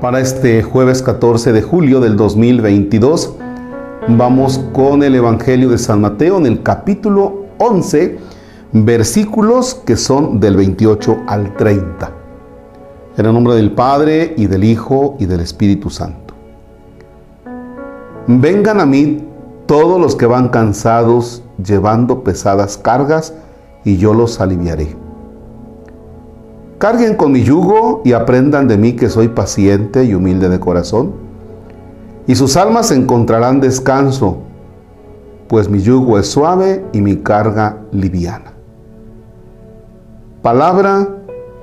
Para este jueves 14 de julio del 2022 vamos con el Evangelio de San Mateo en el capítulo 11, versículos que son del 28 al 30. En el nombre del Padre y del Hijo y del Espíritu Santo. Vengan a mí todos los que van cansados llevando pesadas cargas y yo los aliviaré. Carguen con mi yugo y aprendan de mí que soy paciente y humilde de corazón, y sus almas encontrarán descanso, pues mi yugo es suave y mi carga liviana. Palabra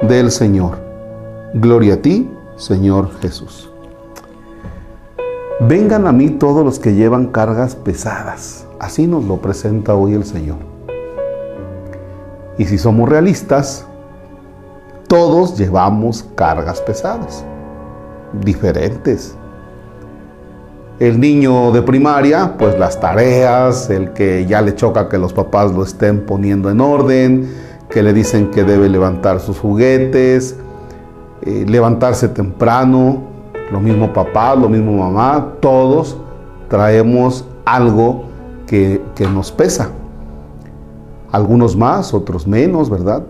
del Señor. Gloria a ti, Señor Jesús. Vengan a mí todos los que llevan cargas pesadas. Así nos lo presenta hoy el Señor. Y si somos realistas, todos llevamos cargas pesadas, diferentes. El niño de primaria, pues las tareas, el que ya le choca que los papás lo estén poniendo en orden, que le dicen que debe levantar sus juguetes, eh, levantarse temprano, lo mismo papá, lo mismo mamá, todos traemos algo que, que nos pesa. Algunos más, otros menos, ¿verdad?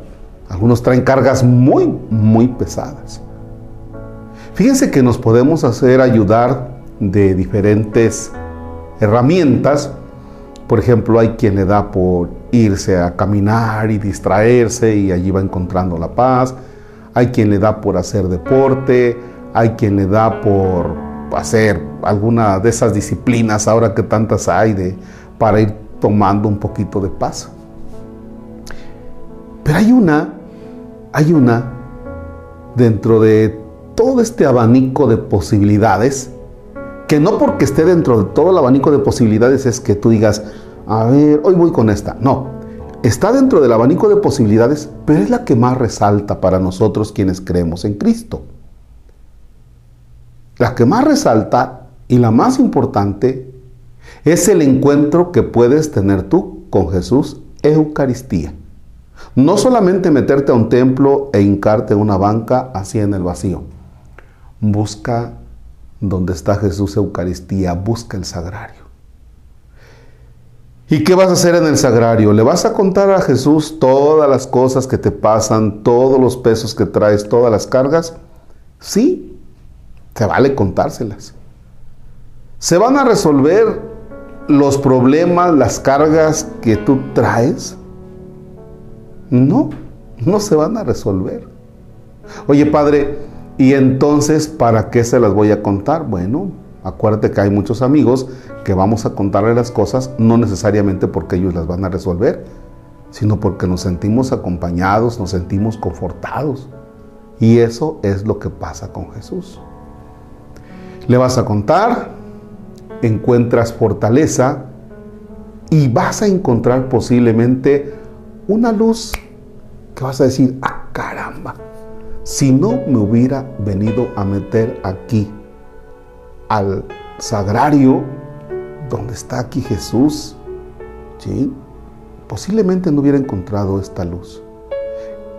Algunos traen cargas muy, muy pesadas. Fíjense que nos podemos hacer ayudar de diferentes herramientas. Por ejemplo, hay quien le da por irse a caminar y distraerse y allí va encontrando la paz. Hay quien le da por hacer deporte. Hay quien le da por hacer alguna de esas disciplinas ahora que tantas hay de, para ir tomando un poquito de paz. Pero hay una, hay una dentro de todo este abanico de posibilidades, que no porque esté dentro de todo el abanico de posibilidades es que tú digas, a ver, hoy voy con esta. No, está dentro del abanico de posibilidades, pero es la que más resalta para nosotros quienes creemos en Cristo. La que más resalta y la más importante es el encuentro que puedes tener tú con Jesús, Eucaristía. No solamente meterte a un templo e hincarte en una banca así en el vacío. Busca donde está Jesús Eucaristía, busca el sagrario. ¿Y qué vas a hacer en el sagrario? ¿Le vas a contar a Jesús todas las cosas que te pasan, todos los pesos que traes, todas las cargas? Sí, te vale contárselas. ¿Se van a resolver los problemas, las cargas que tú traes? No, no se van a resolver. Oye, padre, ¿y entonces para qué se las voy a contar? Bueno, acuérdate que hay muchos amigos que vamos a contarle las cosas no necesariamente porque ellos las van a resolver, sino porque nos sentimos acompañados, nos sentimos confortados. Y eso es lo que pasa con Jesús. Le vas a contar, encuentras fortaleza y vas a encontrar posiblemente una luz que vas a decir, ah, caramba, si no me hubiera venido a meter aquí al sagrario donde está aquí Jesús, posiblemente no hubiera encontrado esta luz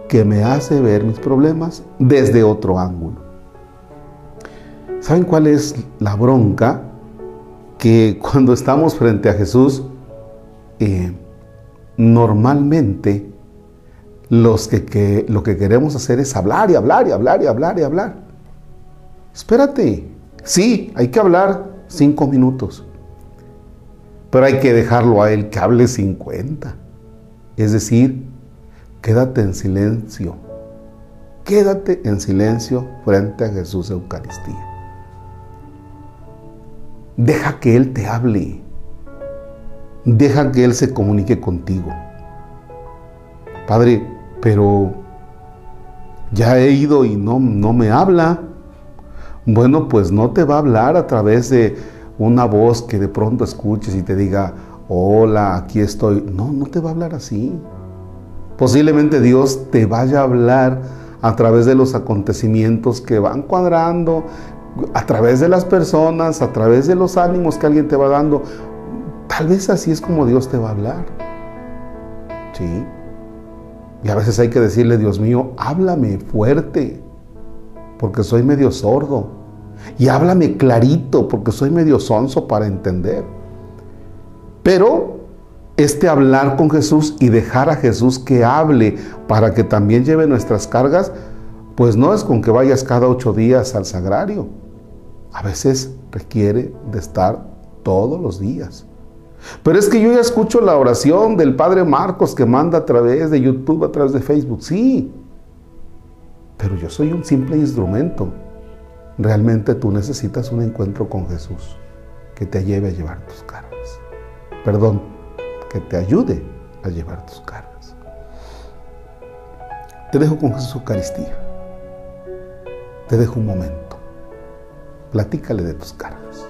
que me hace ver mis problemas desde otro ángulo. ¿Saben cuál es la bronca? Que cuando estamos frente a Jesús, eh, normalmente los que, lo que queremos hacer es hablar y hablar y hablar y hablar y hablar. Espérate, sí, hay que hablar cinco minutos, pero hay que dejarlo a él que hable 50. Es decir, quédate en silencio, quédate en silencio frente a Jesús Eucaristía. Deja que Él te hable. Deja que Él se comunique contigo. Padre, pero ya he ido y no, no me habla. Bueno, pues no te va a hablar a través de una voz que de pronto escuches y te diga, hola, aquí estoy. No, no te va a hablar así. Posiblemente Dios te vaya a hablar a través de los acontecimientos que van cuadrando, a través de las personas, a través de los ánimos que alguien te va dando. Tal vez así es como Dios te va a hablar. ¿Sí? Y a veces hay que decirle, Dios mío, háblame fuerte, porque soy medio sordo. Y háblame clarito, porque soy medio sonso para entender. Pero este hablar con Jesús y dejar a Jesús que hable para que también lleve nuestras cargas, pues no es con que vayas cada ocho días al sagrario. A veces requiere de estar todos los días. Pero es que yo ya escucho la oración del Padre Marcos que manda a través de YouTube, a través de Facebook. Sí, pero yo soy un simple instrumento. Realmente tú necesitas un encuentro con Jesús que te lleve a llevar tus cargas. Perdón, que te ayude a llevar tus cargas. Te dejo con Jesús Eucaristía. Te dejo un momento. Platícale de tus cargas.